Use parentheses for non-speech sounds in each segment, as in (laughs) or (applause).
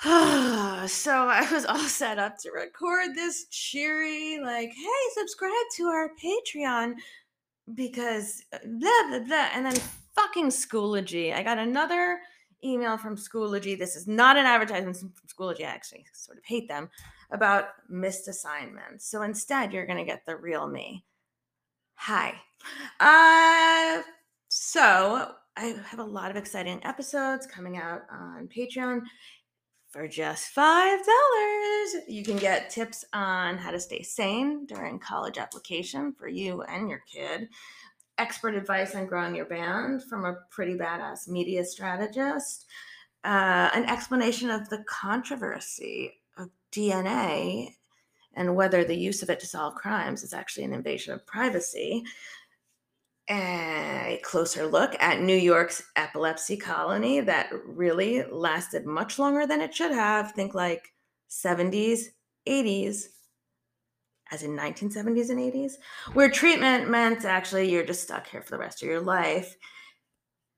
(sighs) so I was all set up to record this cheery, like, hey, subscribe to our Patreon because uh, blah, blah, blah. And then fucking Schoology. I got another email from Schoology. This is not an advertisement from Schoology. I actually sort of hate them about missed assignments. So instead, you're going to get the real me. Hi. Uh, so I have a lot of exciting episodes coming out on Patreon for just $5. You can get tips on how to stay sane during college application for you and your kid, expert advice on growing your band from a pretty badass media strategist, uh, an explanation of the controversy of DNA and whether the use of it to solve crimes is actually an invasion of privacy a closer look at New York's epilepsy colony that really lasted much longer than it should have. Think like 70s, 80s, as in 1970s and 80s, where treatment meant actually you're just stuck here for the rest of your life.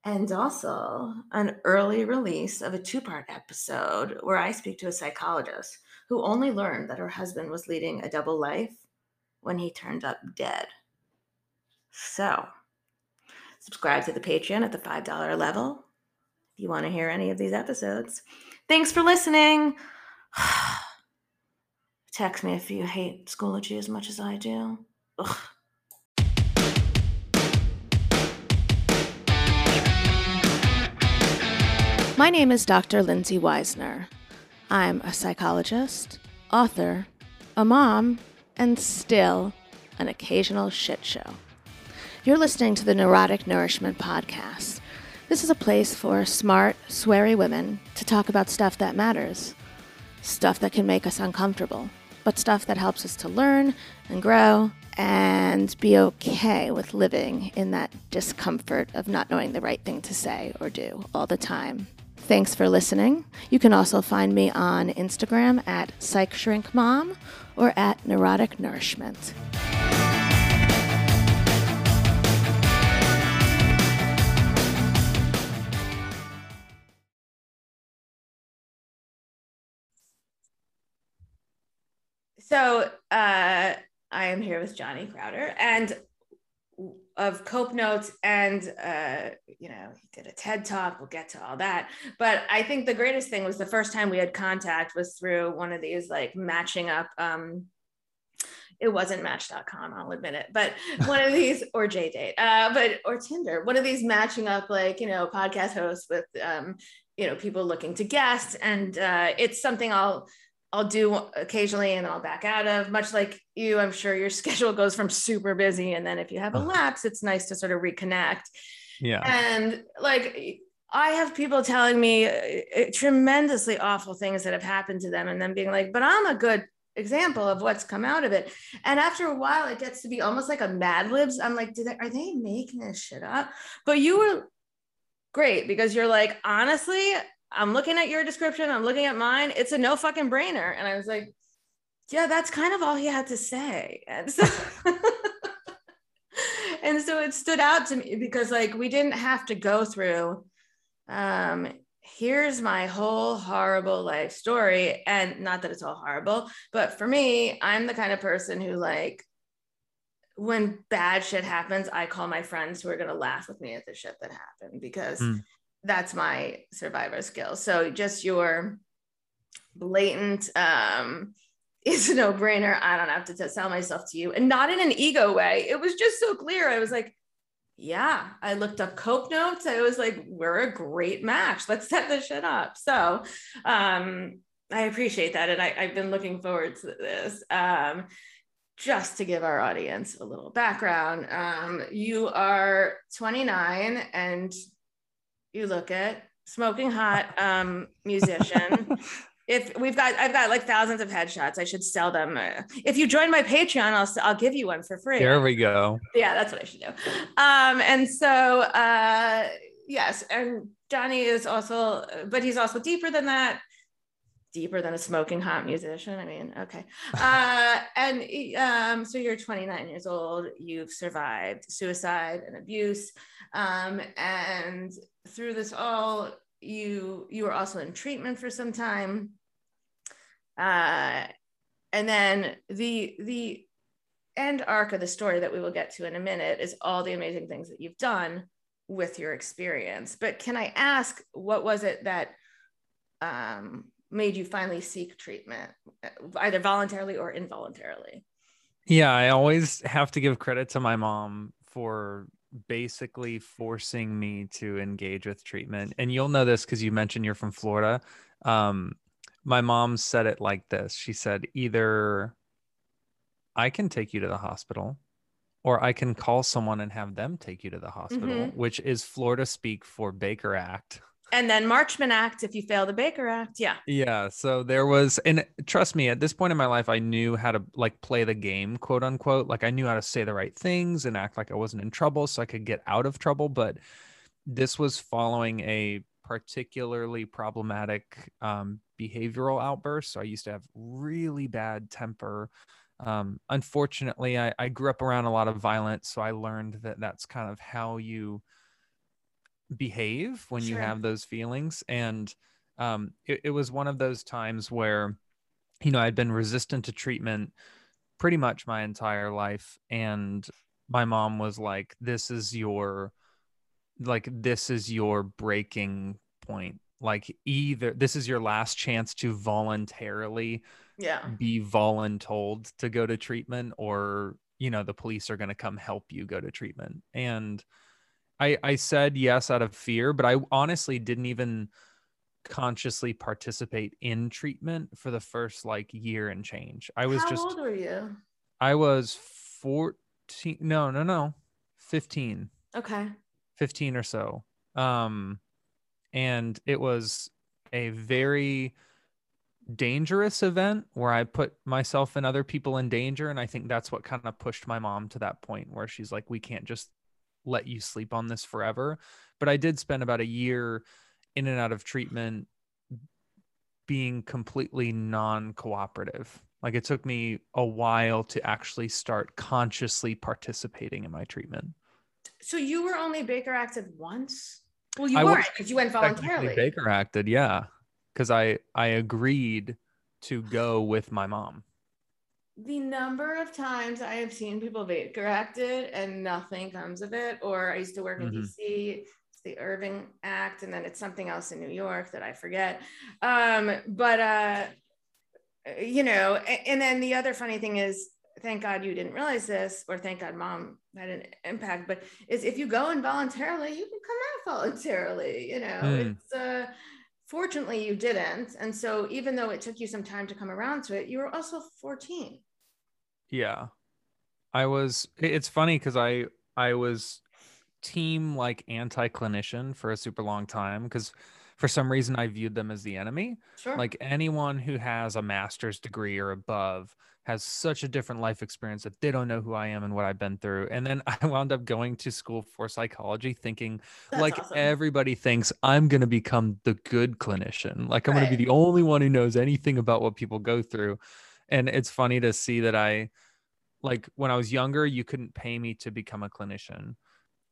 And also an early release of a two part episode where I speak to a psychologist who only learned that her husband was leading a double life when he turned up dead. So, Subscribe to the Patreon at the $5 level if you want to hear any of these episodes. Thanks for listening. (sighs) Text me if you hate Schoology as much as I do. Ugh. My name is Dr. Lindsay Weisner. I'm a psychologist, author, a mom, and still an occasional shit show. You're listening to the Neurotic Nourishment Podcast. This is a place for smart, sweary women to talk about stuff that matters. Stuff that can make us uncomfortable, but stuff that helps us to learn and grow and be okay with living in that discomfort of not knowing the right thing to say or do all the time. Thanks for listening. You can also find me on Instagram at PsychShrinkMom or at Neurotic Nourishment. So uh, I am here with Johnny Crowder and of Cope Notes, and uh, you know he did a TED talk. We'll get to all that, but I think the greatest thing was the first time we had contact was through one of these like matching up. Um, it wasn't Match.com, I'll admit it, but one of (laughs) these or JDate, uh, but or Tinder, one of these matching up like you know podcast hosts with um, you know people looking to guest, and uh, it's something I'll I'll do occasionally and I'll back out of. Much like you, I'm sure your (laughs) schedule goes from super busy. And then if you have a lapse, it's nice to sort of reconnect. Yeah. And like, I have people telling me uh, tremendously awful things that have happened to them, and then being like, but I'm a good example of what's come out of it. And after a while, it gets to be almost like a Mad Libs. I'm like, did they, are they making this shit up? But you were great because you're like, honestly, I'm looking at your description, I'm looking at mine. It's a no fucking brainer. And I was like, yeah, that's kind of all he had to say. And so, (laughs) and so it stood out to me because like we didn't have to go through um here's my whole horrible life story and not that it's all horrible but for me i'm the kind of person who like when bad shit happens i call my friends who are going to laugh with me at the shit that happened because mm that's my survivor skill. So just your blatant um (laughs) is a no-brainer. I don't have to sell myself to you. And not in an ego way. It was just so clear. I was like, yeah, I looked up Cope notes. I was like, we're a great match. Let's set this shit up. So um I appreciate that. And I, I've been looking forward to this. Um, just to give our audience a little background, um, you are 29 and you look at smoking hot um, musician. (laughs) if we've got, I've got like thousands of headshots. I should sell them. If you join my Patreon, I'll I'll give you one for free. There we go. Yeah, that's what I should do. Um, and so uh, yes, and Johnny is also, but he's also deeper than that. Deeper than a smoking hot musician. I mean, okay. Uh, (laughs) and um, so you're 29 years old. You've survived suicide and abuse. Um, and through this all, you you were also in treatment for some time. Uh, and then the the end arc of the story that we will get to in a minute is all the amazing things that you've done with your experience. But can I ask, what was it that um, made you finally seek treatment, either voluntarily or involuntarily? Yeah, I always have to give credit to my mom for basically forcing me to engage with treatment. And you'll know this because you mentioned you're from Florida. Um, my mom said it like this She said, either I can take you to the hospital or I can call someone and have them take you to the hospital, mm-hmm. which is Florida speak for Baker Act. And then Marchman Act if you fail the Baker Act. Yeah. Yeah. So there was, and trust me, at this point in my life, I knew how to like play the game, quote unquote. Like I knew how to say the right things and act like I wasn't in trouble so I could get out of trouble. But this was following a particularly problematic um, behavioral outburst. So I used to have really bad temper um, unfortunately I, I grew up around a lot of violence so i learned that that's kind of how you behave when sure. you have those feelings and um, it, it was one of those times where you know i'd been resistant to treatment pretty much my entire life and my mom was like this is your like this is your breaking point. Like either this is your last chance to voluntarily yeah. be voluntold to go to treatment or you know the police are going to come help you go to treatment. And i i said yes out of fear but i honestly didn't even consciously participate in treatment for the first like year and change. I was How just How old were you? I was 14 no no no 15 okay. 15 or so. Um and it was a very dangerous event where I put myself and other people in danger. And I think that's what kind of pushed my mom to that point where she's like, we can't just let you sleep on this forever. But I did spend about a year in and out of treatment being completely non cooperative. Like it took me a while to actually start consciously participating in my treatment. So you were only Baker acted once? Well, you I weren't because you went voluntarily. Baker acted, yeah because I I agreed to go with my mom. The number of times I have seen people be corrected and nothing comes of it, or I used to work in mm-hmm. DC. It's the Irving Act, and then it's something else in New York that I forget. Um, but uh, you know, and, and then the other funny thing is thank God you didn't realize this, or thank God mom had an impact, but is if you go involuntarily, you can come out voluntarily, you know, mm. it's uh Fortunately, you didn't. And so, even though it took you some time to come around to it, you were also 14. Yeah. I was, it's funny because I, I was team like anti clinician for a super long time because for some reason I viewed them as the enemy. Sure. Like anyone who has a master's degree or above has such a different life experience that they don't know who I am and what I've been through. And then (laughs) I wound up going to school for psychology thinking That's like awesome. everybody thinks I'm going to become the good clinician. Like I'm right. going to be the only one who knows anything about what people go through. And it's funny to see that I like when I was younger, you couldn't pay me to become a clinician.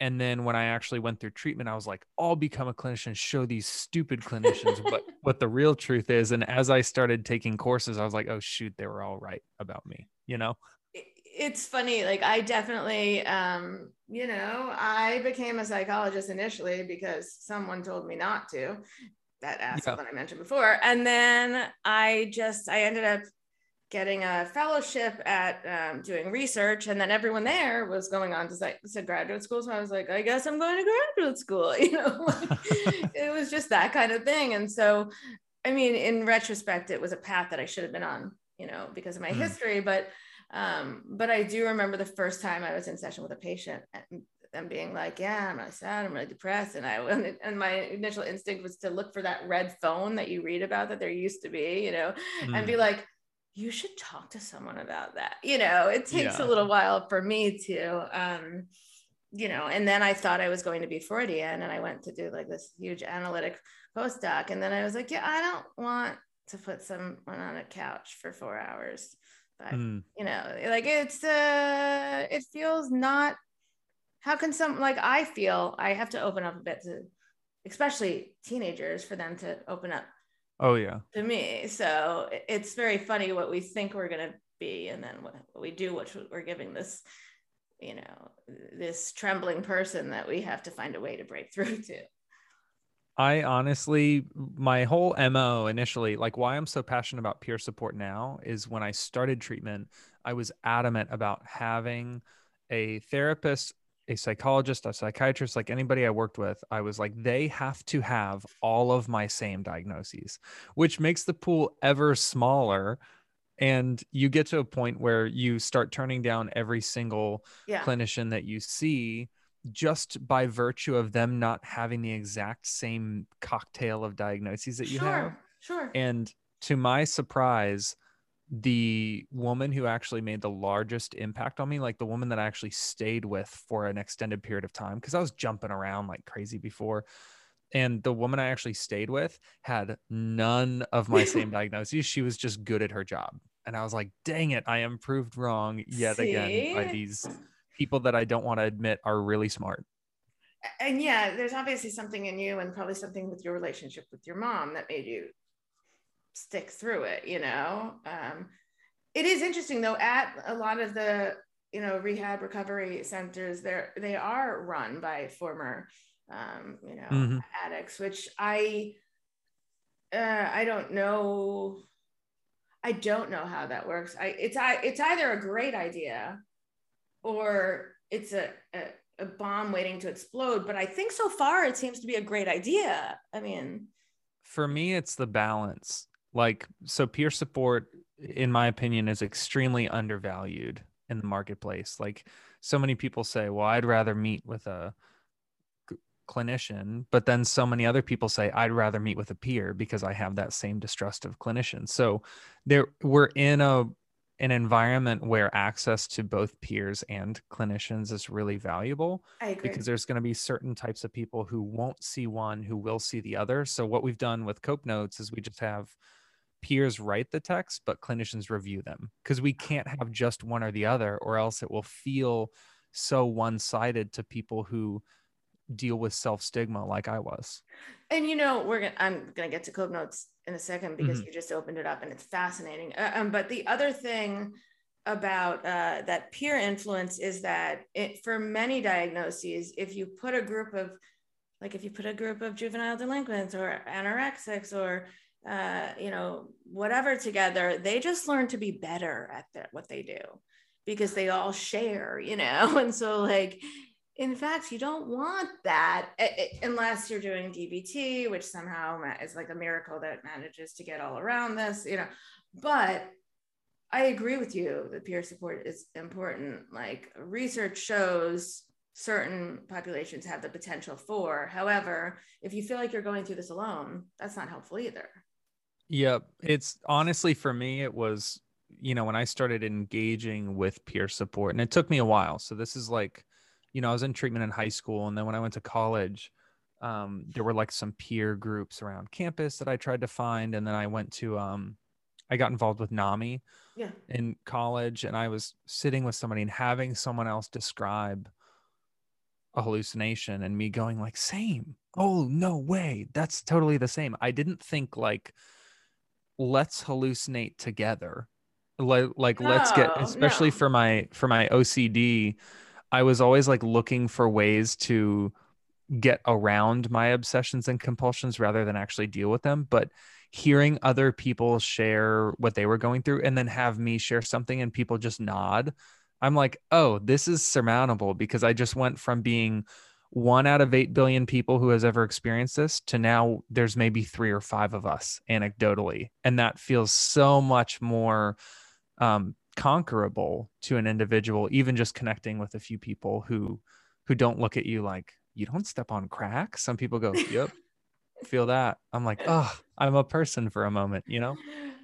And then when i actually went through treatment i was like i'll become a clinician show these stupid clinicians what (laughs) what the real truth is. And as i started taking courses i was like oh shoot they were all right about me you know? It's funny like i definitely um you know i became a psychologist initially because someone told me not to. That asshole yeah. that i mentioned before. And then i just i ended up getting a fellowship at um, doing research and then everyone there was going on to to graduate school so i was like i guess i'm going to graduate school (laughs) you know (laughs) it was just that kind of thing and so i mean in retrospect it was a path that i should have been on you know because of my mm. history but um but i do remember the first time i was in session with a patient and them being like yeah i'm really sad i'm really depressed and i (laughs) and my initial instinct was to look for that red phone that you read about that there used to be you know mm. and be mm. like you should talk to someone about that. You know, it takes yeah. a little while for me to, um, you know, and then I thought I was going to be Freudian and I went to do like this huge analytic postdoc. And then I was like, yeah, I don't want to put someone on a couch for four hours. But, mm. you know, like it's, uh, it feels not, how can some, like I feel I have to open up a bit to especially teenagers, for them to open up. Oh yeah. To me, so it's very funny what we think we're gonna be, and then what we do, which we're giving this, you know, this trembling person that we have to find a way to break through (laughs) to. I honestly, my whole MO initially, like why I'm so passionate about peer support now is when I started treatment, I was adamant about having a therapist, a psychologist, a psychiatrist, like anybody I worked with. I was like, they have to have all of my same diagnoses, which makes the pool ever smaller. And you get to a point where you start turning down every single yeah. clinician that you see just by virtue of them not having the exact same cocktail of diagnoses that you sure, have. Sure. And to my surprise, the woman who actually made the largest impact on me, like the woman that I actually stayed with for an extended period of time, because I was jumping around like crazy before. And the woman I actually stayed with had none of my same (laughs) diagnoses. She was just good at her job. And I was like, dang it, I am proved wrong yet See? again by these people that I don't want to admit are really smart. And yeah, there's obviously something in you and probably something with your relationship with your mom that made you stick through it, you know? Um, it is interesting though, at a lot of the, you know, rehab recovery centers, they're, they are run by former, um, you know, mm-hmm. addicts, which I, uh, I don't know. I don't know how that works. I, it's, I, it's either a great idea or it's a, a, a bomb waiting to explode. But I think so far it seems to be a great idea. I mean, for me, it's the balance. Like, so peer support, in my opinion, is extremely undervalued in the marketplace. Like, so many people say, well, I'd rather meet with a clinician, but then so many other people say, I'd rather meet with a peer because I have that same distrust of clinicians. So there, we're in a an environment where access to both peers and clinicians is really valuable because there's going to be certain types of people who won't see one who will see the other so what we've done with cope notes is we just have peers write the text but clinicians review them because we can't have just one or the other or else it will feel so one-sided to people who deal with self stigma like I was. And you know, we're gonna I'm gonna get to cope notes in a second because mm-hmm. you just opened it up and it's fascinating. Uh, um, but the other thing about uh, that peer influence is that it for many diagnoses, if you put a group of like if you put a group of juvenile delinquents or anorexics or uh, you know whatever together, they just learn to be better at what they do because they all share, you know, (laughs) and so like in fact, you don't want that eh, eh, unless you're doing DBT, which somehow is like a miracle that manages to get all around this, you know. But I agree with you that peer support is important. Like research shows certain populations have the potential for. However, if you feel like you're going through this alone, that's not helpful either. Yep. It's honestly for me, it was, you know, when I started engaging with peer support, and it took me a while. So this is like, you know, I was in treatment in high school, and then when I went to college, um, there were like some peer groups around campus that I tried to find, and then I went to, um, I got involved with NAMI yeah. in college, and I was sitting with somebody and having someone else describe a hallucination, and me going like, "Same." Oh no way, that's totally the same. I didn't think like, let's hallucinate together like like no, let's get oh, especially no. for my for my OCD I was always like looking for ways to get around my obsessions and compulsions rather than actually deal with them. But hearing other people share what they were going through and then have me share something and people just nod, I'm like, oh, this is surmountable because I just went from being one out of 8 billion people who has ever experienced this to now there's maybe three or five of us anecdotally. And that feels so much more um, conquerable to an individual even just connecting with a few people who who don't look at you like you don't step on crack? Some people go yep feel that. I'm like oh i'm a person for a moment you know?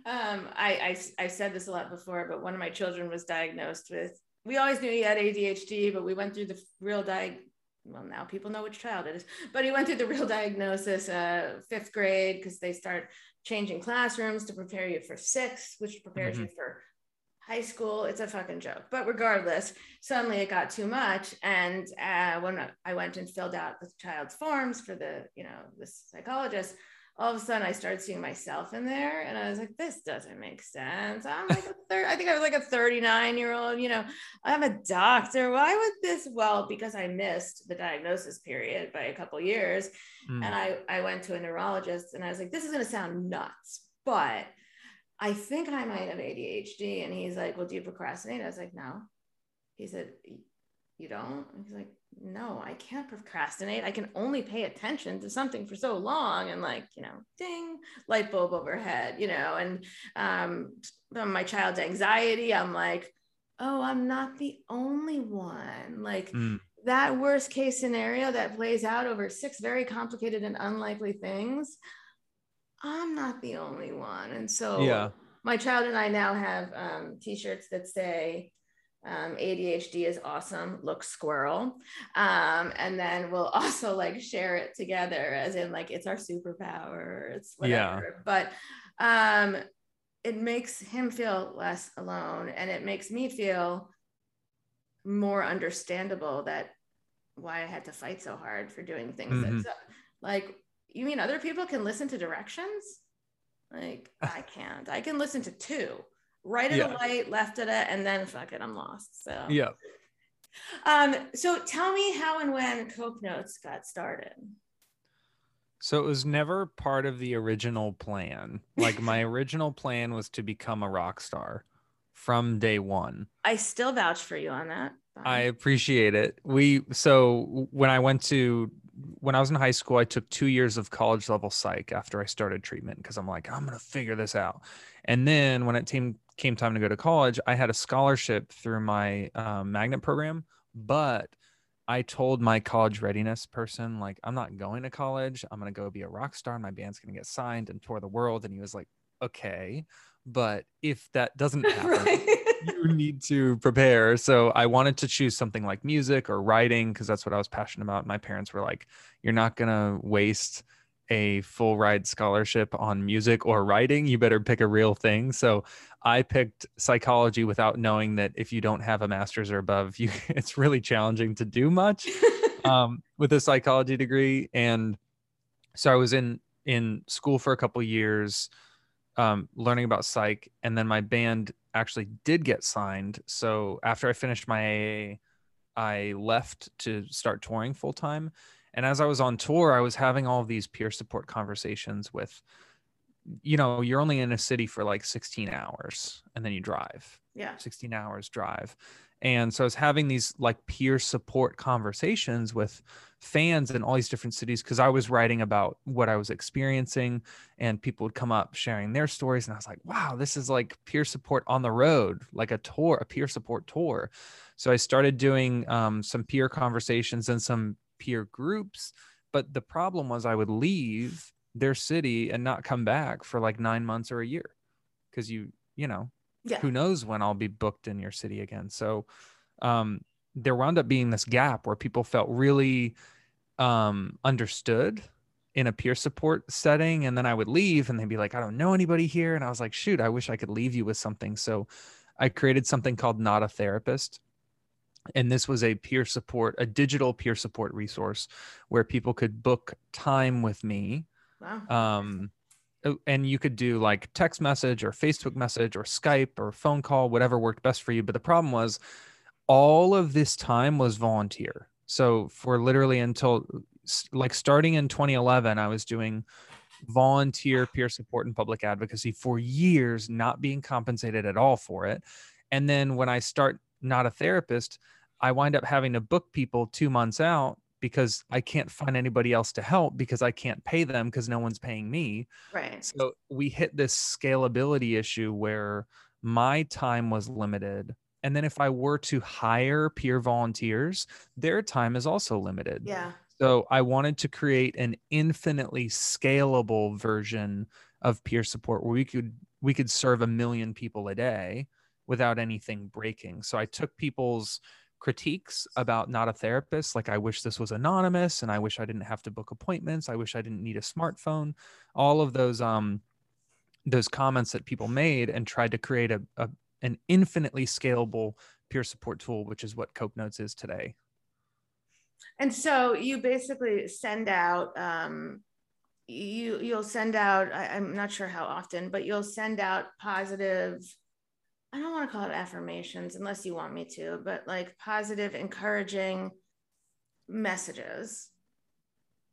Um I, I i said this a lot before but one of my children was diagnosed with we always knew he had adhd but we went through the real diag well now people know which child it is. But he went through the real diagnosis uh fifth grade because they start changing classrooms to prepare you for sixth which prepares mm-hmm. you for high school. It's a fucking joke. But regardless suddenly it got too much. And uh, when i went and filled out the child's forms for the you know the psychologist all of a sudden I started seeing myself in there and I was like, this doesn't make sense. I'm like a third, I think I was like a 39 year old, you know, I'm a doctor. Why would this? Well, because I missed the diagnosis period by a couple years. Mm. And I, I went to a neurologist and I was like, this is going to sound nuts, but I think I might have ADHD. And he's like, well, do you procrastinate? I was like, no. He said, you don't? He's like, no, I can't procrastinate. I can only pay attention to something for so long and like, you know, ding, light bulb overhead, you know, and um, my child's anxiety, I'm like, oh, I'm not the only one. Like mm. that worst case scenario that plays out over six very complicated and unlikely things. I'm not the only one. And so yeah. my child and I now have um, t-shirts that say, um, ADHD is awesome, look squirrel. Um, and then we'll (laughs) also like share it together as in like it's our superpower, it's whatever. Yeah. But um, it makes him feel less alone and it makes me feel more understandable that why I had to fight so hard for doing things mm-hmm. that like you mean other people can listen to directions? Like (laughs) I can't. I can listen to two right at yeah. a light, left at it, and then fuck it, I'm lost. So yeah. Um, so tell me how and when Cope Notes got started. So it was never part of the original plan. Like my (laughs) original plan was to become a rock star from day one. I still vouch for you on that. I appreciate it. We so when I went to when I was in high school, I took two years of college level psych after I started treatment because I'm like, I'm gonna figure this out. And then when it came came time to go to college, I had a scholarship through my um, magnet program, but I told my college readiness person, like, I'm not going to college. I'm going to go be a rock star and my band's going to get signed and tour the world. And he was like, okay. But if that doesn't (laughs) happen, right. you need to prepare. So I wanted to choose something like music or writing because that's what I was passionate about. My parents were like, you're not going to waste a full ride scholarship on music or writing, you better pick a real thing. So I picked psychology without knowing that if you don't have a master's or above, (laughs) you it's really challenging to do much (laughs) um, with a psychology degree. And so I was in in school for a couple years, um, learning about psych, and then my band actually did get signed. So after I finished my AA, I left to start touring full time and as I was on tour, I was having all these peer support conversations with, you know, you're only in a city for like 16 hours and then you drive. Yeah. 16 hours drive. And so I was having these like peer support conversations with fans in all these different cities because I was writing about what I was experiencing and people would come up sharing their stories. And I was like, wow, this is like peer support on the road, like a tour, a peer support tour. So I started doing um, some peer conversations and some peer groups. But the problem was I would leave their city and not come back for like nine months or a year because you, you know, yeah. who knows when I'll be booked in your city again. So um, there wound up being this gap where people felt really um, understood in a peer support setting. And then I would leave and they'd be like, I don't know anybody here. And I was like, shoot, I wish I could leave you with something. So I created something called Not a Therapist and this was a peer support a digital peer support resource where people could book time with me wow. um, Uh, and you could do like text message or facebook message or skype or phone call whatever worked best for you. But the problem was all of this time was volunteer. So for literally until like starting in 2011 i was doing volunteer peer support and public advocacy for years not being compensated at all for it. And then when i start not a therapist, I wind up having to book people two months out because I can't find anybody else to help because I can't pay them because no one's paying me. Right. So we hit this scalability issue where my time was limited. And then if I were to hire peer volunteers, their time is also limited. Yeah. So I wanted to create an infinitely scalable version of peer support where we could we could serve a million people a day without anything breaking. So I took people's critiques about not a therapist like i wish this was anonymous and i wish i didn't have to book appointments i wish i didn't need a smartphone all of those um those comments that people made and tried to create a, a an infinitely scalable peer support tool, which is what Cope Notes is today. And so you basically send out um, you you'll send out I, i'm not sure how often but you'll send out positive i don't want to call it affirmations unless you want me to but like positive encouraging messages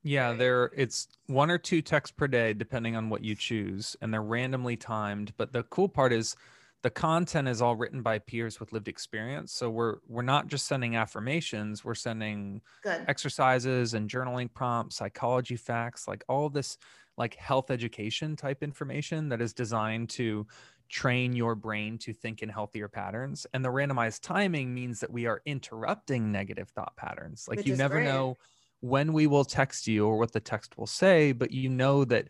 yeah there it's one or two texts per day depending on what you choose and they're randomly timed but the cool part is the content is all written by peers with lived experience so we're we're not just sending affirmations we're sending Good. exercises and journaling prompts psychology facts like all this like health education type information that is designed to train your brain to think in healthier patterns and the randomized timing means that we are interrupting negative thought patterns like Which you never great. know when we will text you or what the text will say but you know that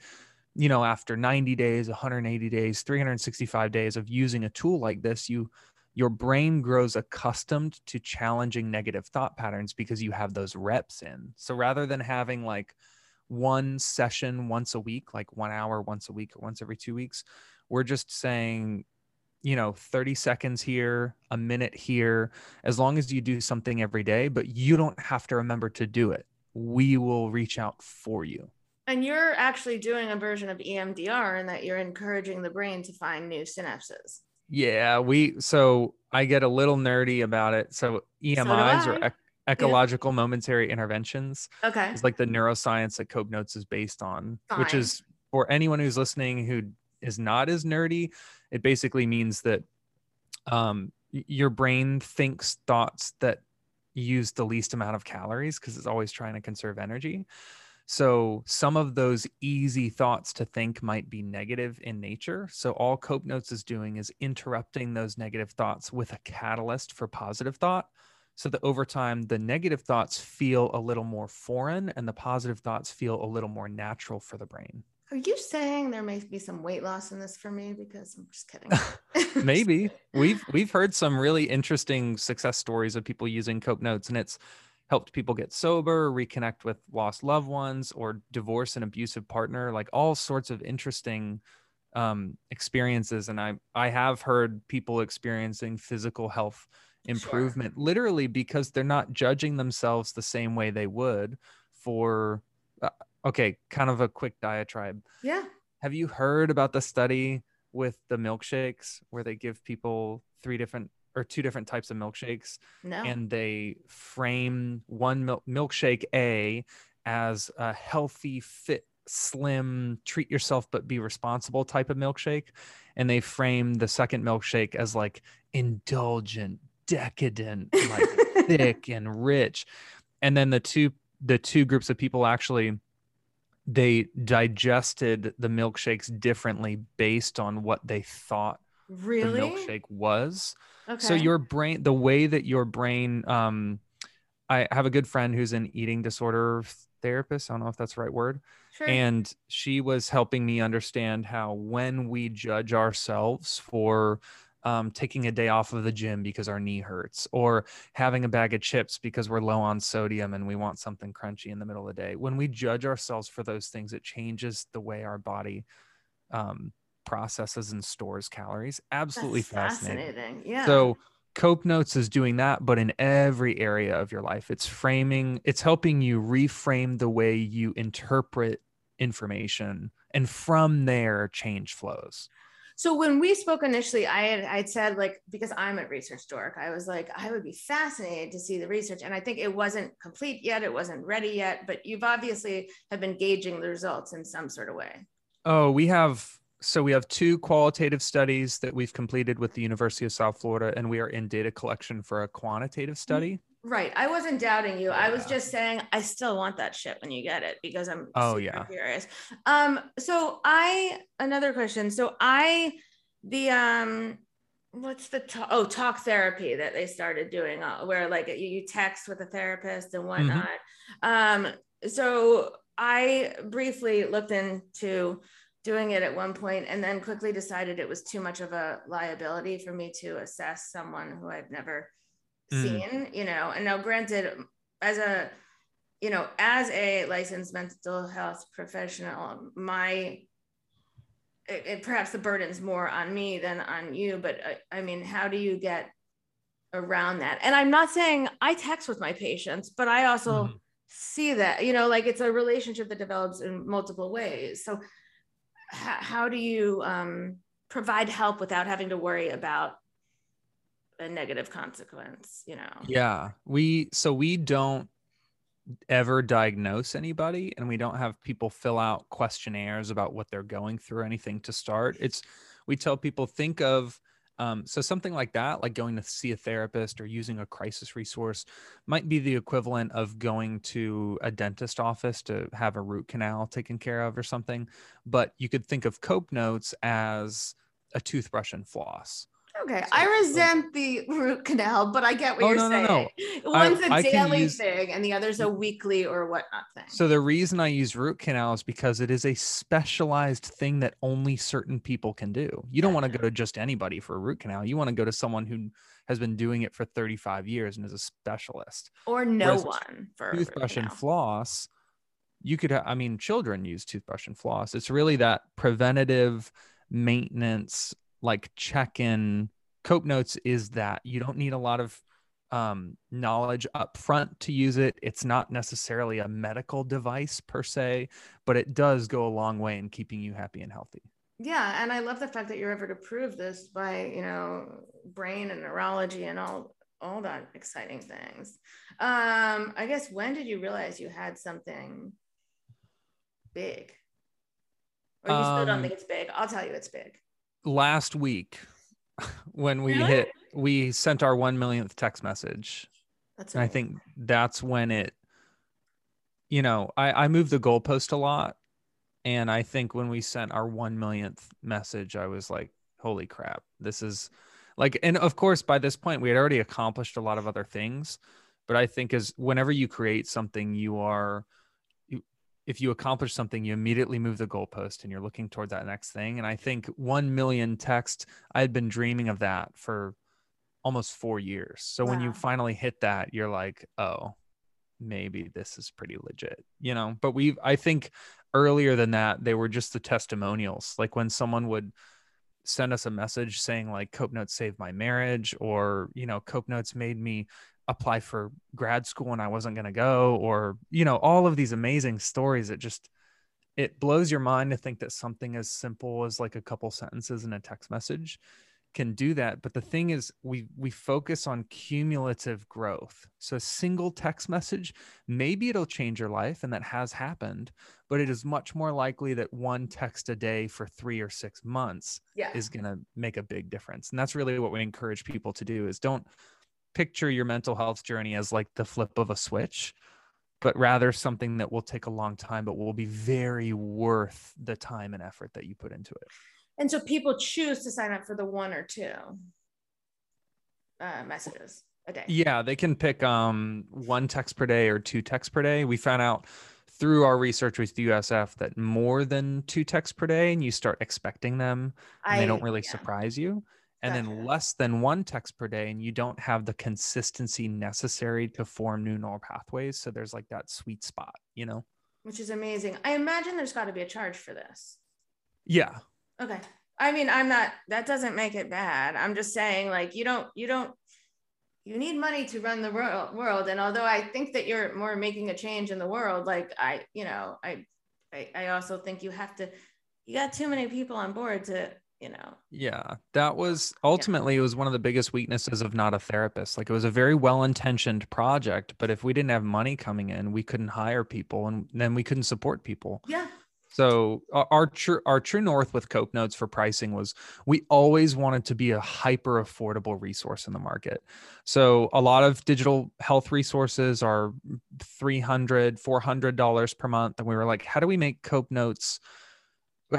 you know after 90 days 180 days 365 days of using a tool like this you your brain grows accustomed to challenging negative thought patterns because you have those reps in so rather than having like one session once a week like one hour once a week or once every two weeks we're just saying you know 30 seconds here a minute here as long as you do something every day but you don't have to remember to do it. We will reach out for you. And you're actually doing a version of emdr in that you're encouraging the brain to find new synapses. Yeah, we so I get a little nerdy about it. So EMIs or Ecological momentary interventions okay It's like the neuroscience that Cope Notes is based on, which is for anyone who's listening who is not as nerdy, it basically means that um your brain thinks thoughts that use the least amount of calories because it's always trying to conserve energy. So some of those easy thoughts to think might be negative in nature. So all Cope Notes is doing is interrupting those negative thoughts with a catalyst for positive thought. So that over time, the negative thoughts feel a little more foreign and the positive thoughts feel a little more natural for the brain. are you saying there may be some weight loss in this for me because i'm just kidding (laughs) Maybe we've we've heard some really interesting success stories of people using Cope Notes, and it's helped people get sober, reconnect with lost loved ones, or divorce an abusive partner. Like all sorts of interesting um, experiences. And I I have heard people experiencing physical health improvement literally because they're not judging themselves the same way they would for. Uh, okay, kind of a quick diatribe. Yeah. Have you heard about the study with the milkshakes where they give people three different or two different types of milkshakes no. and they frame one mil- milkshake A as a healthy, fit, slim, treat yourself but be responsible type of milkshake and they frame the second milkshake as like indulgent, decadent, like (laughs) thick and rich. And then the two the two groups of people actually they digested the milkshakes differently based on what they thought really the milkshake was. okay So your brain, the way that your brain, um, I have a good friend who's an eating disorder therapist. I don't know if that's the right word. sure. And she was helping me understand how when we judge ourselves for um, taking a day off of the gym because our knee hurts, or having a bag of chips because we're low on sodium and we want something crunchy in the middle of the day, when we judge ourselves for those things, it changes the way our body um, processes and stores calories. Absolutely fascinating. fascinating yeah So Cope Notes is doing that, but in every area of your life. It's framing, it's helping you reframe the way you interpret information. And from there, change flows. So when we spoke initially, I had I'd said like because I'm a research dork, I was like I would be fascinated to see the research, and I think it wasn't complete yet, it wasn't ready yet, but you've obviously have been gauging the results in some sort of way. Oh, we have so we have two qualitative studies that we've completed with the University of South Florida, and we are in data collection for a quantitative study. Right. I wasn't doubting you. I was just saying I still want that shit when you get it because I'm Oh, yeah. curious. Um, so I another question. So I the um what's the oh talk therapy that they started doing uh, where like you, you text with a therapist and whatnot. Um, so I briefly looked into doing it at one point and then quickly decided it was too much of a liability for me to assess someone who I've never Mm. seen, you know. And now granted, as a you know, as a licensed mental health professional, my it, it, perhaps the burden's more on me than on you, but I, I mean, how do you get around that? And I'm not saying I text with my patients, but I also mm-hmm. see that, you know, like it's a relationship that develops in multiple ways. So, h- how do you um, provide help without having to worry about a negative consequence, you know? Yeah. We, so we don't ever diagnose anybody and we don't have people fill out questionnaires about what they're going through anything to start it's we tell people think of um, so something like that like going to see a therapist or using a crisis resource might be the equivalent of going to a dentist office to have a root canal taken care of or something but you could think of cope notes as a toothbrush and floss Okay, so, I resent the (laughs) root canal, but I get what oh, you're no, saying. No, no. One's I, a daily use, thing, and the other's a weekly or whatnot thing. So the reason I use root canal is because it is a specialized thing that only certain people can do. You don't want to go to just anybody for a root canal. You want to go to someone who has been doing it for 35 years and is a specialist, or no Whereas one for toothbrush and floss. You could, I mean, children use toothbrush and floss. It's really that preventative maintenance like check in cope notes is that you don't need a lot of um, knowledge up front to use it. It's not necessarily a medical device per se but it does go a long way in keeping you happy and healthy. Yeah and i love the fact that you're able to prove this by you know brain and neurology and all all that exciting things. Um i guess when did you realize you had something big? Or you still don't um, think it's big? I'll tell you it's big last week (laughs) when we really? hit we sent our 1 millionth text message. That's and i think that's when it you know i i moved the goalpost a lot. And i think when we sent our 1 millionth message i was like holy crap this is like and of course by this point we had already accomplished a lot of other things. But i think as whenever you create something you are if you accomplish something, you immediately move the goalpost and you're looking toward that next thing. And I think 1 million text, I had been dreaming of that for almost four years. So wow. when you finally hit that, you're like, oh, maybe this is pretty legit, you know? But we've, I think earlier than that, they were just the testimonials. Like when someone would, send us a message saying like cope notes saved my marriage or you know cope notes made me apply for grad school and I wasn't going to go or you know all of these amazing stories it just it blows your mind to think that something as simple as like a couple sentences in a text message can do that. But the thing is we we focus on cumulative growth. So a single text message maybe it'll change your life and that has happened but it is much more likely that one text a day for 3 or 6 months yeah. is going to make a big difference. And that's really what we encourage people to do is don't picture your mental health journey as like the flip of a switch, but rather something that will take a long time, but will be very worth the time and effort that you put into it. And so people choose to sign up for the one or two uh, messages a day. Yeah, they can pick um, one text per day or two texts per day. We found out through our research with USF that more than two texts per day, and you start expecting them, and I, they don't really yeah. surprise you and gotcha. then less than one text per day and you don't have the consistency necessary to form new neural pathways so there's like that sweet spot you know? Which is amazing. I imagine there's got to be a charge for this. Yeah. Okay. I mean i'm not that doesn't make it bad. I'm just saying like you don't you don't you need money to run the world and although i think that you're more making a change in the world like i you know i i, I also think you have to you got too many people on board to you know? Yeah that was ultimately yeah. it was one of the biggest weaknesses of not a therapist. Like it was a very well-intentioned project but if we didn't have money coming in we couldn't hire people and then we couldn't support people. Yeah. So our, true our true north with cope notes for pricing was we always wanted to be a hyper affordable resource in the market. So a lot of digital health resources are 300 400 dollars per month and we were like how do we make cope notes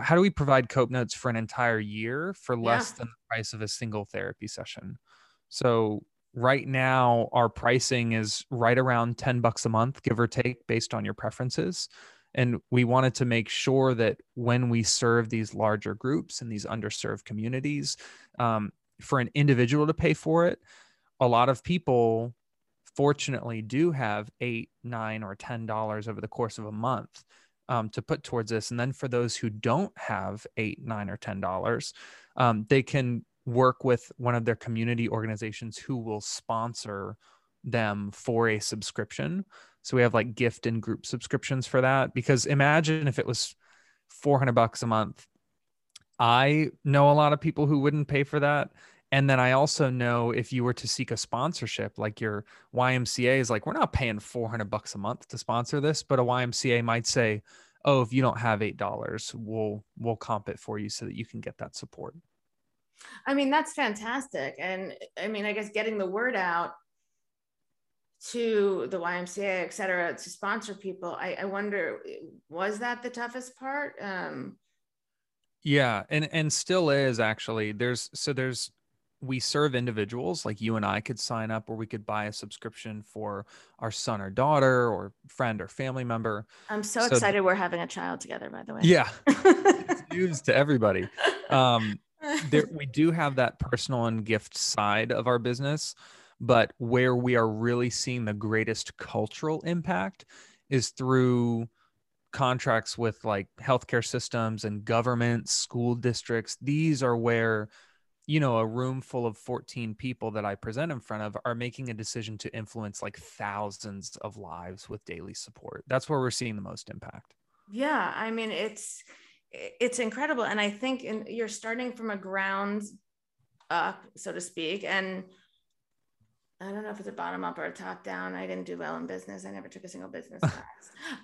how do we provide cope notes for an entire year for less yeah. than the price of a single therapy session so right now our pricing is right around 10 bucks a month give or take based on your preferences and we wanted to make sure that when we serve these larger groups and these underserved communities um, for an individual to pay for it a lot of people fortunately do have eight nine or ten dollars over the course of a month um, to put towards this. And then for those who don't have eight, nine, or ten dollars, um, they can work with one of their community organizations who will sponsor them for a subscription. So we have like gift and group subscriptions for that. Because imagine if it was 400 bucks a month. I know a lot of people who wouldn't pay for that. And then I also know if you were to seek a sponsorship, like your YMCA is like, we're not paying 400 bucks a month to sponsor this, but a YMCA might say, oh, if you don't have eight dollars, we'll we'll comp it for you so that you can get that support. I mean, that's fantastic. And I mean, I guess getting the word out to the YMCA, et cetera, to sponsor people, I, I wonder, was that the toughest part? Um, yeah, and and still is actually. There's so there's we serve individuals like you and I could sign up or we could buy a subscription for our son or daughter or friend or family member. I'm so, so excited we're having a child together, by the way. Yeah. (laughs) it's news to everybody. Um, there, we do have that personal and gift side of our business, but where we are really seeing the greatest cultural impact is through contracts with like healthcare systems and governments, school districts. These are where you know a room full of 14 people that i present in front of are making a decision to influence like thousands of lives with daily support. That's where we're seeing the most impact. Yeah i mean it's it's incredible and i think in, you're starting from a ground up so to speak and I don't know if it's a bottom up or a top down. I didn't do well in business. I never took a single business (laughs) class.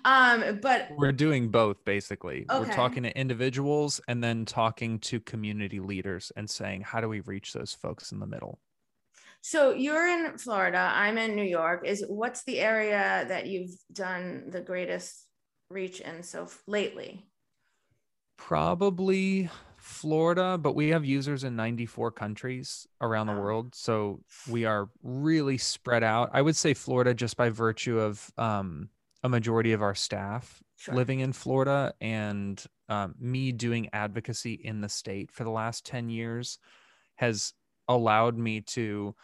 um, but we're doing both basically. Okay. We're talking to individuals and then talking to community leaders and saying, how do we reach those folks in the middle? So you're in Florida. I'm in New York. Is what's the area that you've done the greatest reach in so lately? Probably Florida, but we have users in 94 countries around the world. So we are really spread out. I would say Florida just by virtue of um, a majority of our staff sure. living in Florida and um, me doing advocacy in the state for the last 10 years has allowed me to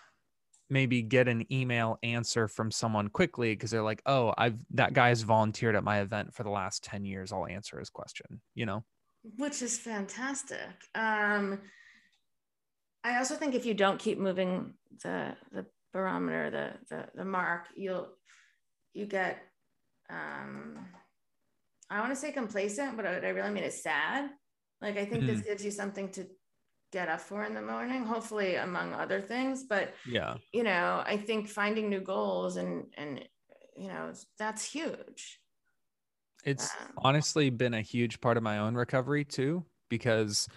maybe get an email answer from someone quickly because they're like, oh, I've that guy has volunteered at my event for the last 10 years. I'll answer his question, you know? Which is fantastic. Um, I also think if you don't keep moving the the barometer, the the, the mark, you'll you get um, I want to say complacent, but what I really mean is sad. Like I think mm-hmm. this gives you something to get up for in the morning, hopefully among other things. But yeah, you know, I think finding new goals and and you know that's huge. It's honestly been a huge part of my own recovery too, because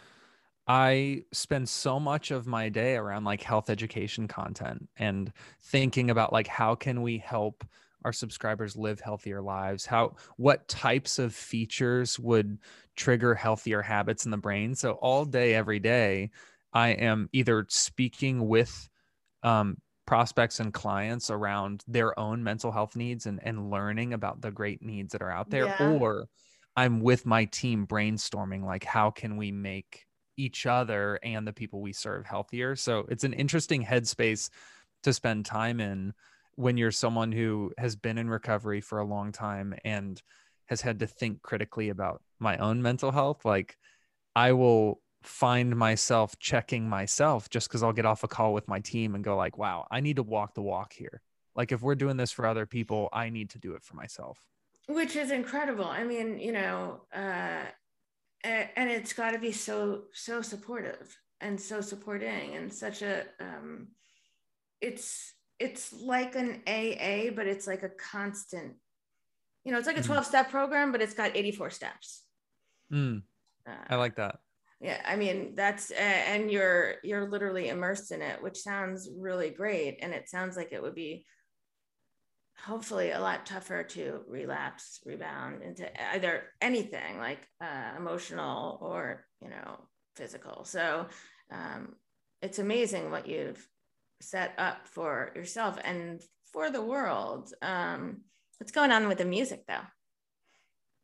I spend so much of my day around like health education content and thinking about like how can we help our subscribers live healthier lives? How what types of features would trigger healthier habits in the brain? So all day every day i am either speaking with um, prospects and clients around their own mental health needs and, and learning about the great needs that are out there yeah. or i'm with my team brainstorming like how can we make each other and the people we serve healthier so it's an interesting headspace to spend time in when you're someone who has been in recovery for a long time and has had to think critically about my own mental health like i will find myself checking myself just because I'll get off a call with my team and go like, wow, I need to walk the walk here. Like if we're doing this for other people, I need to do it for myself. Which is incredible. I mean, you know, uh, and it's got to be so so supportive and so supporting and such a um, it's it's like an AA, but it's like a constant. You know, it's like a 12 step program, but it's got 84 steps. Mm, I like that yeah i mean that's and you're you're literally immersed in it which sounds really great and it sounds like it would be hopefully a lot tougher to relapse rebound into either anything like uh, emotional or you know physical. So um, it's amazing what you've set up for yourself and for the world. Um, what's going on with the music though?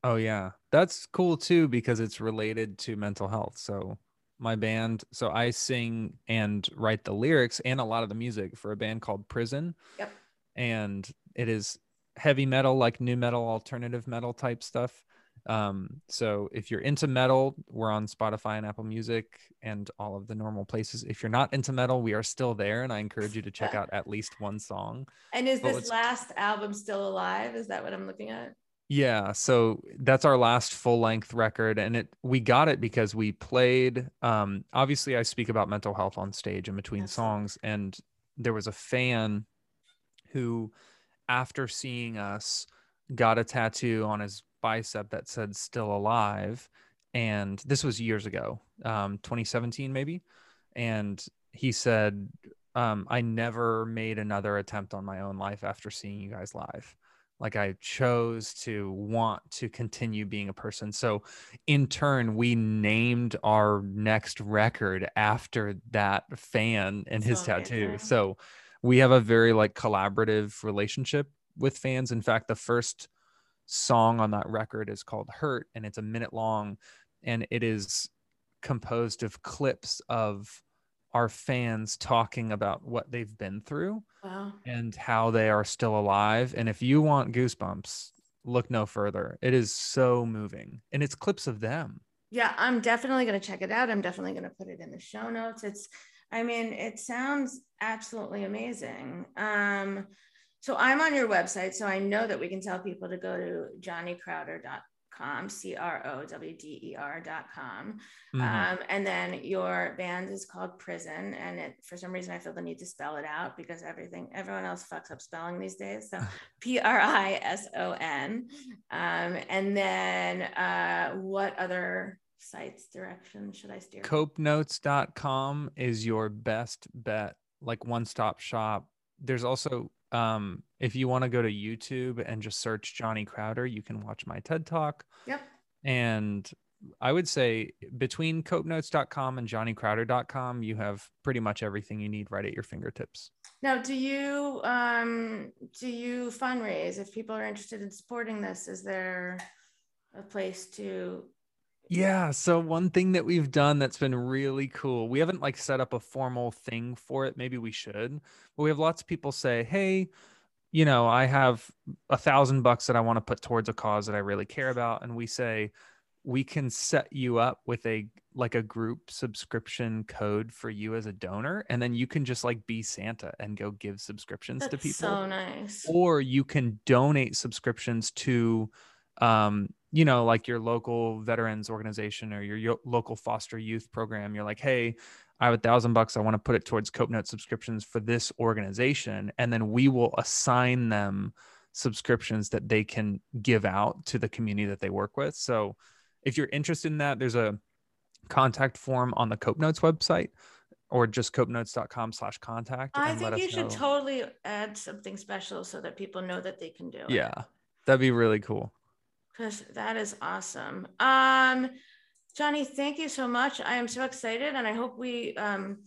Oh yeah. That's cool too because it's related to mental health. So my band, so I sing and write the lyrics and a lot of the music for a band called Prison. Yep. And it is heavy metal like nu metal alternative metal type stuff Um, so if you're into metal, we're on Spotify and Apple Music and all of the normal places. If you're not into metal, we are still there, and I encourage you to check (laughs) out at least one song. And is this last album still alive? Is that what I'm looking at? Yeah, so that's our last full length record, and it we got it because we played. Um, obviously, I speak about mental health on stage in between songs, and there was a fan who, after seeing us, got a tattoo on his bicep that said still alive and this was years ago um 2017 maybe and he said um i never made another attempt on my own life after seeing you guys live like i chose to want to continue being a person. So in turn we named our next record after that fan and his tattoo. so we have a very like collaborative relationship with fans. In fact the first song on that record is called Hurt and it's a minute long and it is composed of clips of our fans talking about what they've been through wow. and how they are still alive. And if you want goosebumps, look no further. It is so moving and it's clips of them. Yeah, I'm definitely going to check it out. I'm definitely going to put it in the show notes. It's, I mean, it sounds absolutely amazing. Um, so I'm on your website, so I know that we can tell people to go to johnnycrowder.com, C R O W D E R.com. Mm-hmm. Um, and then your band is called Prison. And it, for some reason, I feel the need to spell it out because everything, everyone else fucks up spelling these days. So (laughs) P R I S O N. Um, and then uh, what other sites direction should I steer? Copenotes.com is your best bet, like one stop shop. There's also um, if you want to go to YouTube and just search Johnny Crowder, you can watch my TED Talk. Yep. And I would say between copenotes.com and johnnycrowder.com, you have pretty much everything you need right at your fingertips. Now, do you um, do you fundraise if people are interested in supporting this? Is there a place to yeah. So one thing that we've done that's been really cool, we haven't like set up a formal thing for it. Maybe we should, but we have lots of people say, Hey, you know, I have a thousand bucks that I want to put towards a cause that I really care about. And we say, we can set you up with a like a group subscription code for you as a donor and then you can just like be santa and go give subscriptions That's to people so nice or you can donate subscriptions to um you know, like your local veterans organization or your local foster youth program, you're like, hey, I have a thousand bucks. I want to put it towards Cope Note subscriptions for this organization. And then we will assign them subscriptions that they can give out to the community that they work with. So if you're interested in that, there's a contact form on the Cope Notes website or just copenotes.com slash contact. I think you should know. totally add something special so that people know that they can do it. Yeah, that'd be really cool because that is awesome. Um, Johnny, thank you so much. I am so excited, and I hope we um,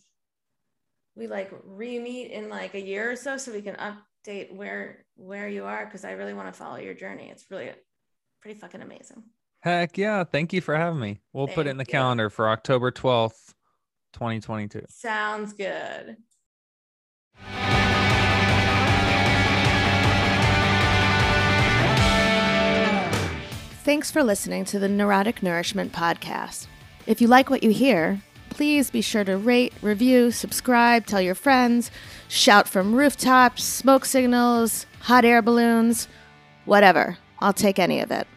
we like re-meet in like a year or so, so we can update where where you are because I really want to follow your journey. It's really pretty fucking amazing. Heck yeah! Thank you for having me. We'll thank put it in the you. calendar for October twelfth, twenty twenty two. Sounds good. Thanks for listening to the Neurotic Nourishment Podcast. If you like what you hear, please be sure to rate, review, subscribe, tell your friends, shout from rooftops, smoke signals, hot air balloons, whatever. I'll take any of it.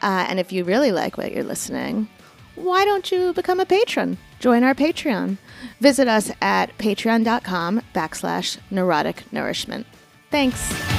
Uh, and if you really like what you're listening, why don't you become a patron? Join our Patreon. Visit us at patreon.com backslash neurotic nourishment. Thanks.